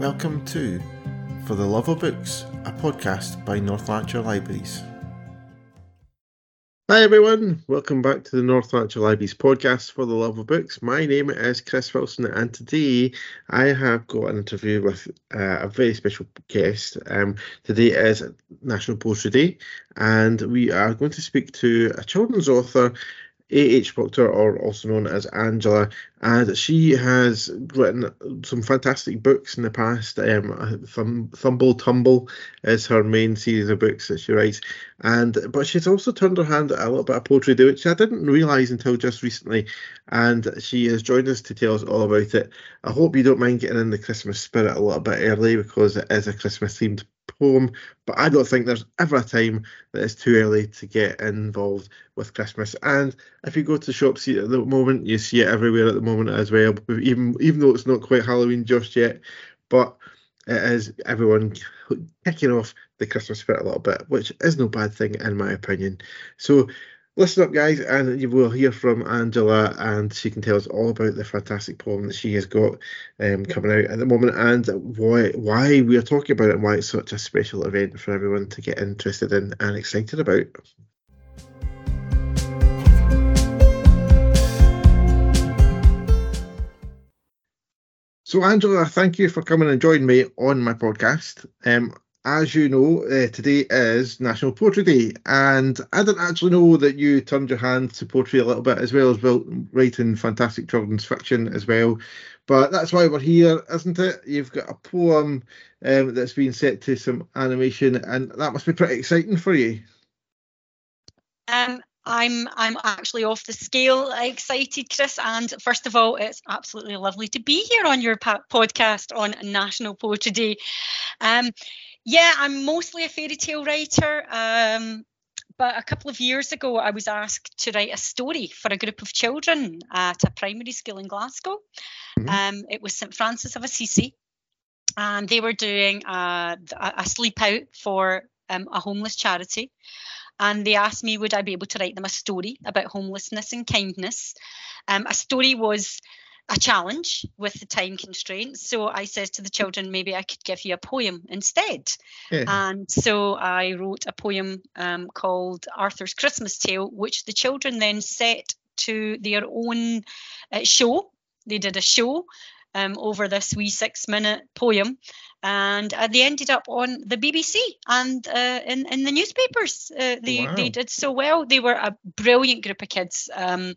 Welcome to For the Love of Books, a podcast by North Lanarkshire Libraries. Hi everyone, welcome back to the North Lanarkshire Libraries podcast for the love of books. My name is Chris Wilson, and today I have got an interview with uh, a very special guest. Um, today is National Poetry Day, and we are going to speak to a children's author A.H. Proctor, or also known as Angela, and she has written some fantastic books in the past. Um, Thum- Thumble Tumble is her main series of books that she writes, and but she's also turned her hand at a little bit of poetry, which I didn't realise until just recently. And she has joined us to tell us all about it. I hope you don't mind getting in the Christmas spirit a little bit early because it is a Christmas themed poem, but I don't think there's ever a time that it's too early to get involved with Christmas. And if you go to shops at the moment, you see it everywhere at the moment as well. Even even though it's not quite Halloween just yet, but it is everyone kicking off the Christmas spirit a little bit, which is no bad thing in my opinion. So listen up, guys, and you will hear from Angela, and she can tell us all about the fantastic poem that she has got um, coming out at the moment, and why why we are talking about it, and why it's such a special event for everyone to get interested in and excited about. So, Angela, thank you for coming and joining me on my podcast. Um, as you know, uh, today is National Poetry Day, and I didn't actually know that you turned your hand to poetry a little bit as well as writing fantastic children's fiction as well. But that's why we're here, isn't it? You've got a poem um, that's been set to some animation, and that must be pretty exciting for you. Um, I'm I'm actually off the scale excited, Chris. And first of all, it's absolutely lovely to be here on your podcast on National Poetry Day. Um, yeah, I'm mostly a fairy tale writer. Um, but a couple of years ago, I was asked to write a story for a group of children at a primary school in Glasgow. Mm-hmm. Um, it was St Francis of Assisi, and they were doing a, a sleep out for um, a homeless charity. And they asked me, would I be able to write them a story about homelessness and kindness? Um, a story was a challenge with the time constraints. So I said to the children, maybe I could give you a poem instead. Yeah. And so I wrote a poem um, called Arthur's Christmas Tale, which the children then set to their own uh, show. They did a show um, over this wee six minute poem and uh, they ended up on the BBC and uh, in in the newspapers. Uh, they wow. they did so well. They were a brilliant group of kids, um,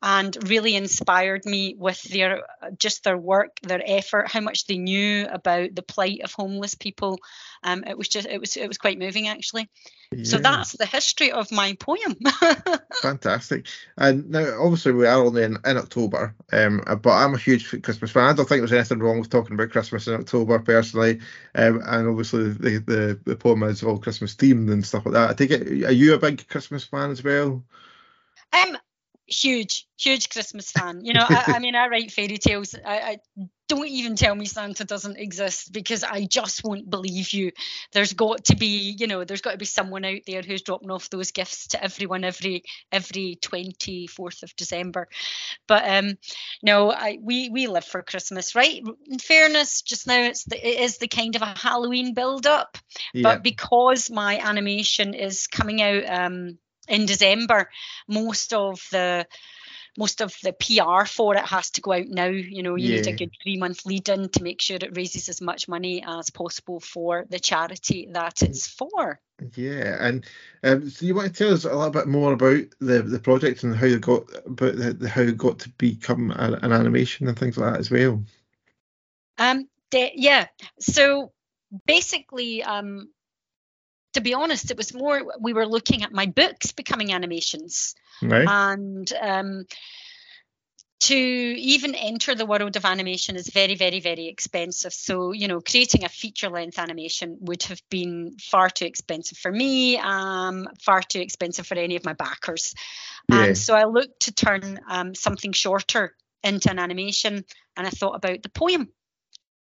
and really inspired me with their just their work, their effort, how much they knew about the plight of homeless people. Um, it was just it was it was quite moving actually. Yeah. So that's the history of my poem. Fantastic. And now, obviously, we are only in, in October, um, but I'm a huge Christmas fan. I don't think there's anything wrong with talking about Christmas in October, personally. Um, and obviously, the, the, the poem is all Christmas themed and stuff like that. I take it, are you a big Christmas fan as well? Um, huge, huge Christmas fan. You know, I, I mean, I write fairy tales. I, I, don't even tell me Santa doesn't exist because I just won't believe you. There's got to be, you know, there's got to be someone out there who's dropping off those gifts to everyone every every 24th of December. But um, no, I we we live for Christmas, right? In fairness, just now it's the, it is the kind of a Halloween build up, yeah. but because my animation is coming out um in December, most of the most of the PR for it has to go out now. You know, you yeah. need a good three month lead in to make sure it raises as much money as possible for the charity that it's for. Yeah, and um, so you want to tell us a little bit more about the the project and how you got about the, the, how it got to become a, an animation and things like that as well. Um, de- yeah. So basically, um, to be honest, it was more we were looking at my books becoming animations, right. and um, to even enter the world of animation is very, very, very expensive. So you know, creating a feature length animation would have been far too expensive for me, um, far too expensive for any of my backers, yeah. and so I looked to turn um, something shorter into an animation, and I thought about the poem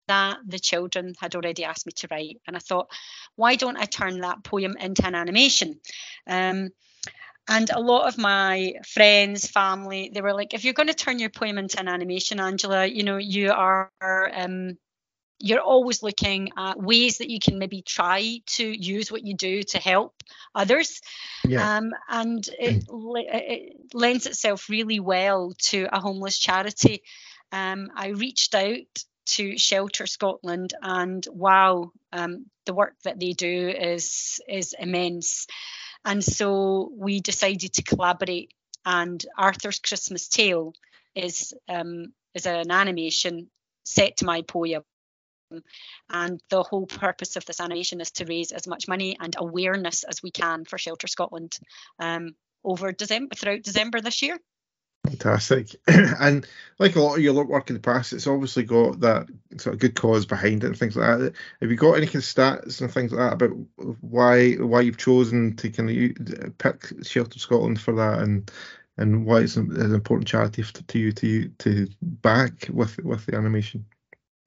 that the children had already asked me to write. And I thought, why don't I turn that poem into an animation? Um, and a lot of my friends, family, they were like, if you're going to turn your poem into an animation, Angela, you know, you are um, you're always looking at ways that you can maybe try to use what you do to help others. Yeah. Um, and it, it, lends itself really well to a homeless charity. Um, I reached out to Shelter Scotland, and wow, um, the work that they do is is immense. And so we decided to collaborate. And Arthur's Christmas Tale is um, is an animation set to my poem. And the whole purpose of this animation is to raise as much money and awareness as we can for Shelter Scotland um, over December throughout December this year. Fantastic. and like a lot of your work in the past, it's obviously got that sort of good cause behind it and things like that. Have you got any kind of stats and things like that about why why you've chosen to kind of pick Shelter Scotland for that and and why it's an, important charity to you to to back with with the animation?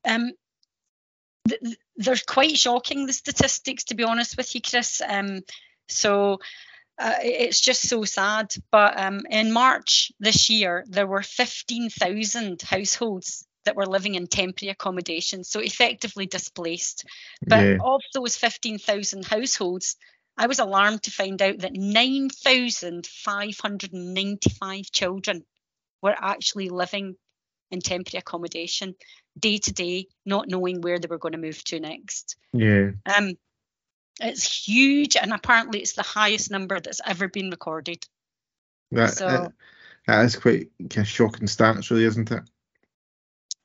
Um, th- they're quite shocking the statistics, to be honest with you, Chris. Um, so uh, it's just so sad. But um, in March this year, there were 15,000 households that were living in temporary accommodation, so effectively displaced. But yeah. of those 15,000 households, I was alarmed to find out that 9,595 children were actually living in temporary accommodation day to day, not knowing where they were going to move to next. Yeah. Um, it's huge, and apparently it's the highest number that's ever been recorded. That, so, that, that is quite of shocking stats, really, isn't it?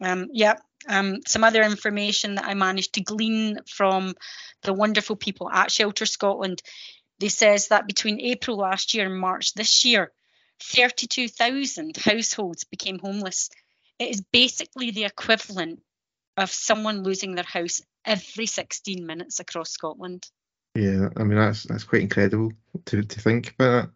Um, yeah. Um, some other information that I managed to glean from the wonderful people at Shelter Scotland. They says that between April last year and March this year, 32,000 households became homeless. It is basically the equivalent of someone losing their house every 16 minutes across Scotland. Yeah, I mean that's that's quite incredible to, to think about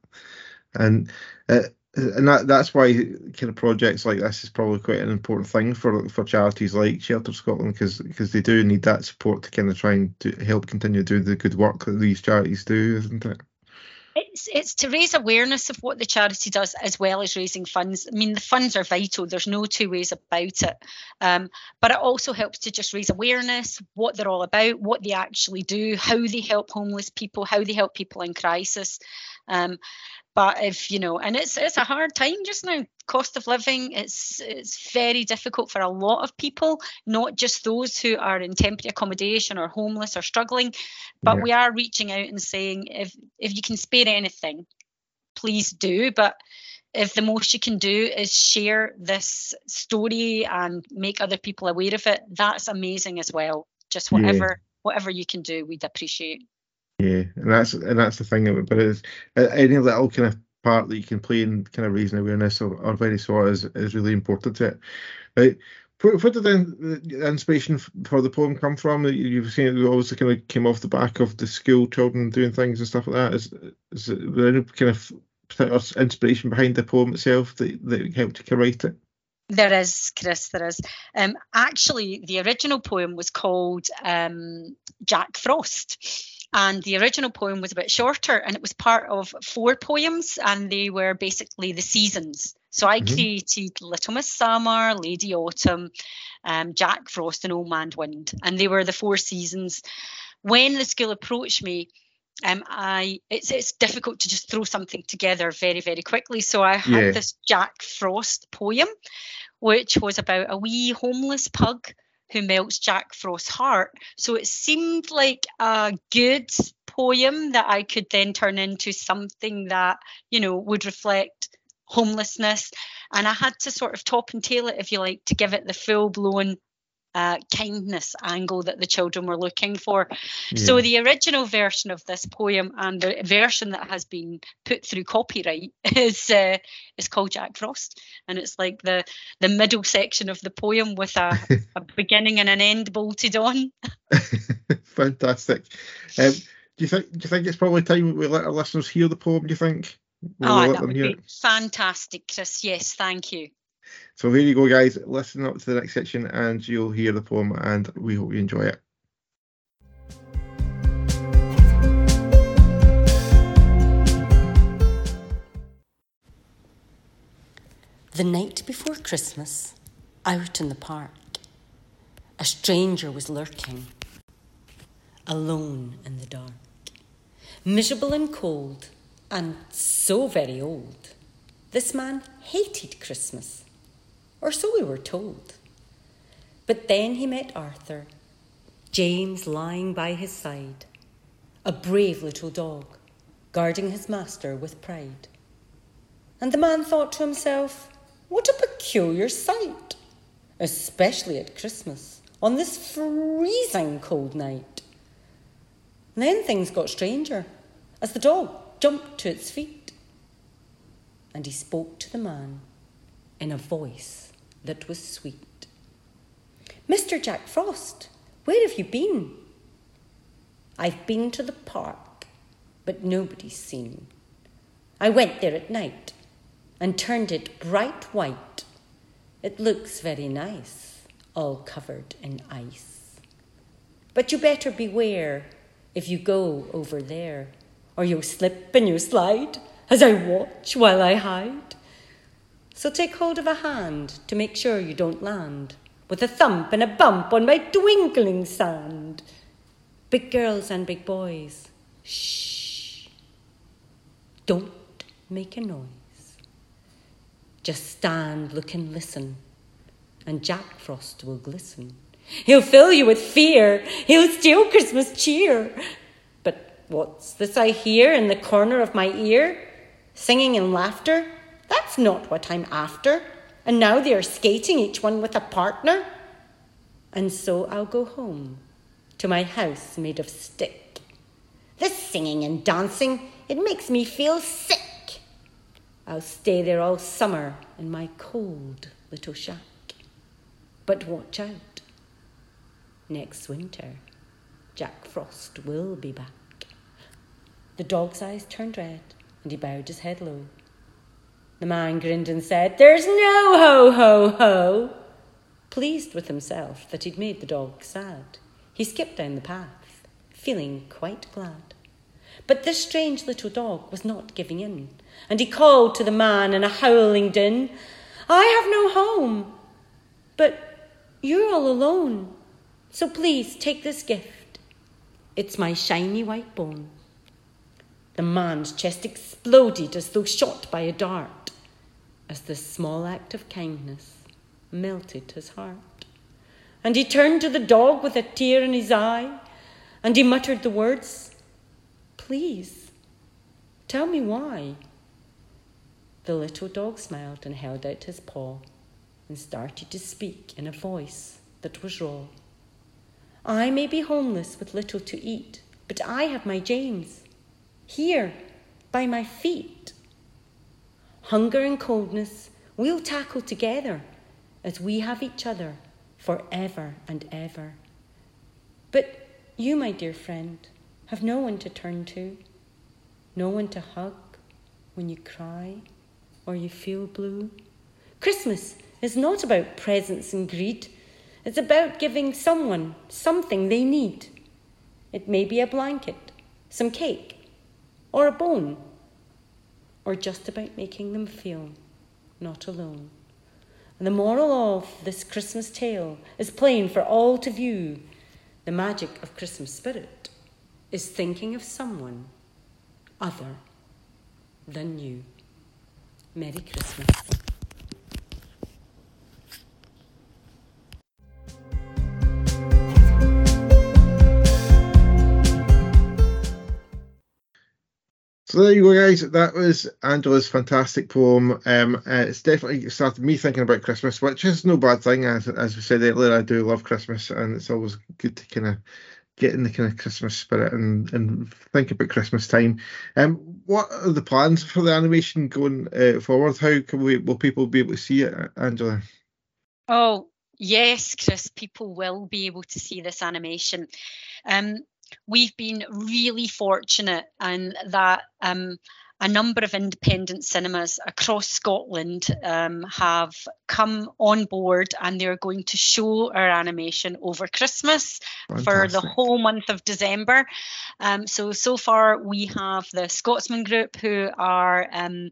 that, and uh, and that that's why kind of projects like this is probably quite an important thing for for charities like Shelter Scotland because because they do need that support to kind of try and to help continue doing the good work that these charities do, isn't it? It's, it's to raise awareness of what the charity does as well as raising funds. I mean, the funds are vital. There's no two ways about it. Um, but it also helps to just raise awareness, what they're all about, what they actually do, how they help homeless people, how they help people in crisis. Um, but if you know, and it's it's a hard time just now. Cost of living, it's it's very difficult for a lot of people, not just those who are in temporary accommodation or homeless or struggling. But yeah. we are reaching out and saying if if you can spare anything, please do. But if the most you can do is share this story and make other people aware of it, that's amazing as well. Just whatever yeah. whatever you can do, we'd appreciate. Yeah, and that's and that's the thing of it. But it's uh, any little kind of part that you can play in kind of raising awareness or, or very sort is is really important to it. Right. Where, where did the, the, inspiration for the poem come from? You've seen it obviously kind of came off the back of the school children doing things and stuff like that. Is, is there any kind of inspiration behind the poem itself that, that helped you write it? There is, Chris, there is. Um, actually, the original poem was called um, Jack Frost and the original poem was a bit shorter and it was part of four poems and they were basically the seasons so i mm-hmm. created little miss summer lady autumn um, jack frost and old man wind and they were the four seasons when the school approached me um, I it's it's difficult to just throw something together very very quickly. So I had yeah. this Jack Frost poem, which was about a wee homeless pug who melts Jack Frost's heart. So it seemed like a good poem that I could then turn into something that, you know, would reflect homelessness. And I had to sort of top and tail it, if you like, to give it the full blown uh, kindness angle that the children were looking for. Yeah. So the original version of this poem and the version that has been put through copyright is uh, is called Jack Frost, and it's like the the middle section of the poem with a, a beginning and an end bolted on. Fantastic. Um, do you think do you think it's probably time we let our listeners hear the poem? Do you think? We'll oh, that would be fantastic, Chris. Yes, thank you. So here you go, guys. Listen up to the next section and you'll hear the poem, and we hope you enjoy it. The night before Christmas, out in the park, a stranger was lurking, alone in the dark, miserable and cold, and so very old. This man hated Christmas, or so we were told. But then he met Arthur, James lying by his side, a brave little dog, guarding his master with pride. And the man thought to himself, What a peculiar sight, especially at Christmas, on this freezing cold night. And then things got stranger as the dog jumped to its feet. And he spoke to the man in a voice that was sweet. Mr. Jack Frost, where have you been? I've been to the park, but nobody's seen. I went there at night and turned it bright white. It looks very nice, all covered in ice. But you better beware if you go over there, or you'll slip and you'll slide as I watch while I hide. So take hold of a hand to make sure you don't land with a thump and a bump on my twinkling sand. Big girls and big boys, shh. Don't make a noise. Just stand, look, and listen, and Jack Frost will glisten. He'll fill you with fear, he'll steal Christmas cheer. But what's this I hear in the corner of my ear? Singing and laughter? That's not what I'm after and now they are skating, each one with a partner. And so I'll go home to my house made of stick. This singing and dancing, it makes me feel sick. I'll stay there all summer in my cold little shack. But watch out. Next winter, Jack Frost will be back. The dog's eyes turned red, and he bowed his head low. The man grinned and said, There's no ho ho ho. Pleased with himself that he'd made the dog sad, he skipped down the path, feeling quite glad. But this strange little dog was not giving in, and he called to the man in a howling din, I have no home, but you're all alone, so please take this gift. It's my shiny white bone. The man's chest exploded as though shot by a dart as this small act of kindness melted his heart. And he turned to the dog with a tear in his eye, and he muttered the words, Please, tell me why. The little dog smiled and held out his paw and started to speak in a voice that was raw. I may be homeless with little to eat, but I have my James here by my feet hunger and coldness, we'll tackle together as we have each other forever and ever. But you, my dear friend, have no one to turn to, no one to hug when you cry or you feel blue. Christmas is not about presents and greed. It's about giving someone something they need. It may be a blanket, some cake, or a bone or just about making them feel not alone. And the moral of this Christmas tale is plain for all to view. The magic of Christmas spirit is thinking of someone other than you. Merry Christmas. So there you go, guys. That was Angela's fantastic poem. Um, uh, it's definitely started me thinking about Christmas, which is no bad thing. As as we said earlier, I do love Christmas, and it's always good to kind of get in the kind of Christmas spirit and and think about Christmas time. Um, what are the plans for the animation going uh, forward? How can we will people be able to see it, Angela? Oh yes, Chris. People will be able to see this animation. Um, we've been really fortunate in that um, a number of independent cinemas across Scotland um, have come on board and they're going to show our animation over Christmas Fantastic. for the whole month of December. Um, so, so far we have the Scotsman Group who are um,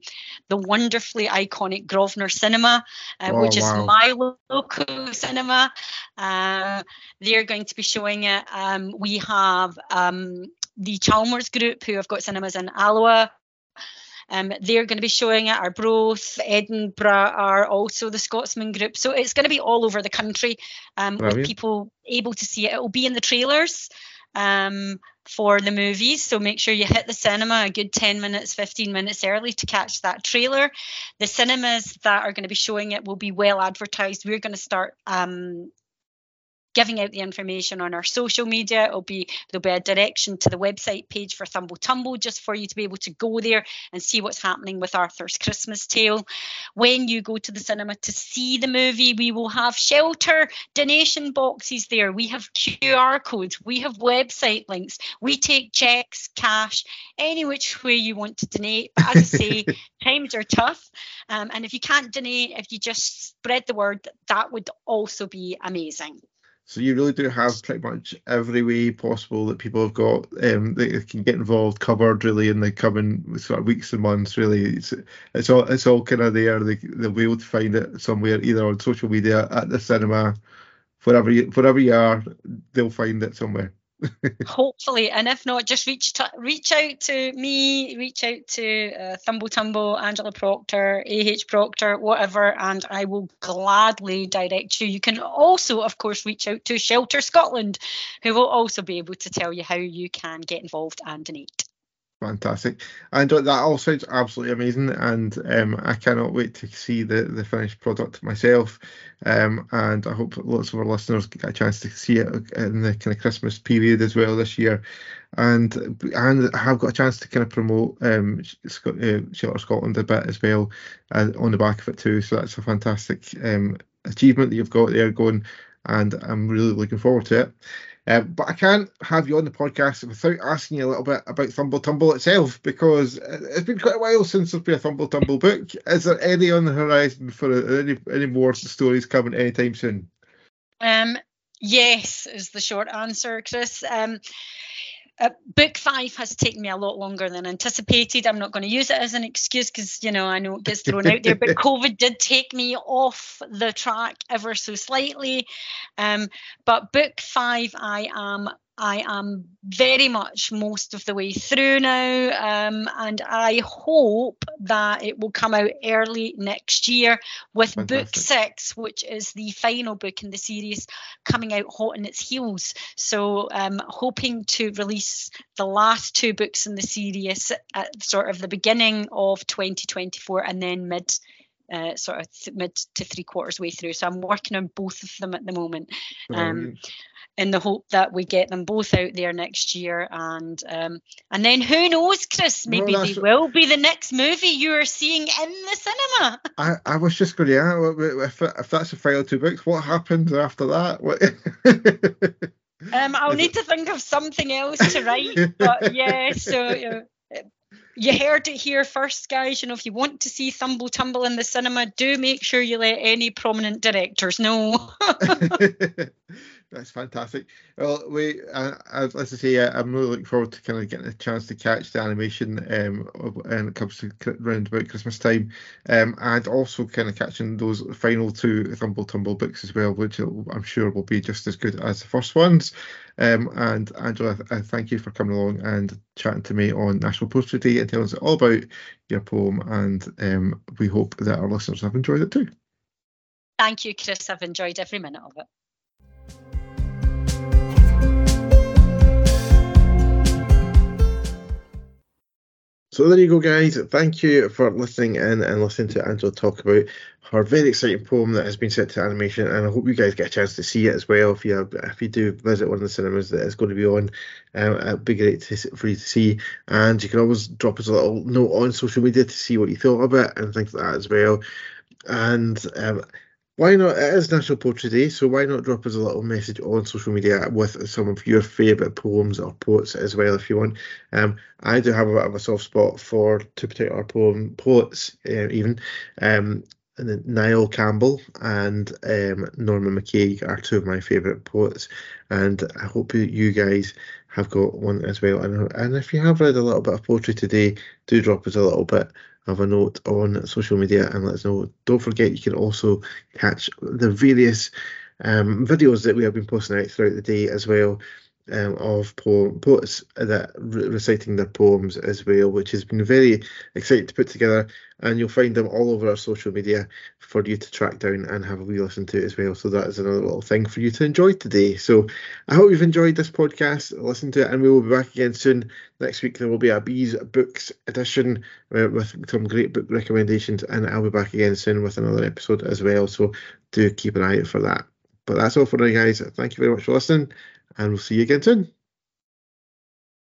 the wonderfully iconic Grosvenor Cinema, uh, oh, which wow. is my local cinema. Uh, they're going to be showing it. Um, we have um, the Chalmers Group who have got cinemas in Alloa, um, they're going to be showing it. Arbroath, Edinburgh are also the Scotsman group. So it's going to be all over the country um, with people able to see it. It will be in the trailers um, for the movies. So make sure you hit the cinema a good 10 minutes, 15 minutes early to catch that trailer. The cinemas that are going to be showing it will be well advertised. We're going to start um, giving out the information on our social media. It'll be there'll be a direction to the website page for Thumble Tumble just for you to be able to go there and see what's happening with Arthur's Christmas Tale. When you go to the cinema to see the movie, we will have shelter donation boxes there. We have QR codes, we have website links, we take checks, cash, any which way you want to donate. But as I say, times are tough. Um, and if you can't donate, if you just spread the word, that would also be amazing. So you really do have pretty much every way possible that people have got um, that can get involved covered really in the coming sort of weeks and months. Really, it's it's all it's all kind of there. They they'll be able to find it somewhere either on social media, at the cinema, wherever you wherever you are, they'll find it somewhere. Hopefully, and if not, just reach to, reach out to me, reach out to uh, Thumble Tumble, Angela Proctor, AH Proctor, whatever, and I will gladly direct you. You can also, of course, reach out to Shelter Scotland, who will also be able to tell you how you can get involved and donate. Fantastic, and that all sounds absolutely amazing, and um, I cannot wait to see the, the finished product myself. Um, and I hope lots of our listeners get a chance to see it in the kind of Christmas period as well this year. And and have got a chance to kind of promote um, uh, Shelter Scotland a bit as well uh, on the back of it too. So that's a fantastic um, achievement that you've got there going, and I'm really looking forward to it. Um, but I can't have you on the podcast without asking you a little bit about Thumble Tumble itself because it's been quite a while since there's been a Thumble Tumble book. Is there any on the horizon for any any more stories coming anytime soon? Um, yes, is the short answer, Chris. Um, uh, book five has taken me a lot longer than anticipated. I'm not going to use it as an excuse because you know I know it gets thrown out there, but COVID did take me off the track ever so slightly. Um, but book five, I am I am very much most of the way through now, um, and I hope that it will come out early next year with Fantastic. book six, which is the final book in the series, coming out hot in its heels. So, um, hoping to release the last two books in the series at sort of the beginning of 2024 and then mid. Uh, sort of th- mid to three quarters way through. So I'm working on both of them at the moment. Um, in the hope that we get them both out there next year. And um, and then who knows chris? Maybe they will be the next movie you are seeing in the cinema. I, I was just going to yeah if, if that's the final two books what happens after that? What um, i'll need to think of something else to write but yeah so you, you heard it here first guys. You know if you want to see thumble tumble in the cinema do make sure you let any prominent directors know that's fantastic. Well, we, uh, as I say, uh, I'm really looking forward to kind of getting a chance to catch the animation um, when it comes to round about Christmas time, um, and also kind of catching those final two Thumble Tumble books as well, which I'm sure will be just as good as the first ones. Um, and Angela, I thank you for coming along and chatting to me on National Poetry Day and telling us all about your poem. And um, we hope that our listeners have enjoyed it too. Thank you, Chris. I've enjoyed every minute of it. So there you go, guys. Thank you for listening in and listening to Angela talk about her very exciting poem that has been set to animation. And I hope you guys get a chance to see it as well. If you have, if you do visit one of the cinemas that is going to be on, um, it'd be great to, for you to see. And you can always drop us a little note on social media to see what you thought of it and things like that as well. And um, why not? It is National Poetry Day, so why not drop us a little message on social media with some of your favourite poems or poets as well, if you want. Um, I do have a bit of a soft spot for two particular poem poets, uh, even. Um, and Niall Campbell and um, Norman MacCaig are two of my favourite poets, and I hope you guys have got one as well. And, and if you have read a little bit of poetry today, do drop us a little bit of a note on social media and let us know. Don't forget, you can also catch the various um, videos that we have been posting out throughout the day as well um, of poem, poets that re- reciting their poems as well, which has been very exciting to put together. And you'll find them all over our social media for you to track down and have a wee listen to as well. So that is another little thing for you to enjoy today. So I hope you've enjoyed this podcast. Listen to it, and we will be back again soon. Next week there will be a Bees Books edition uh, with some great book recommendations, and I'll be back again soon with another episode as well. So do keep an eye out for that. But that's all for now, guys. Thank you very much for listening and we'll see you again soon.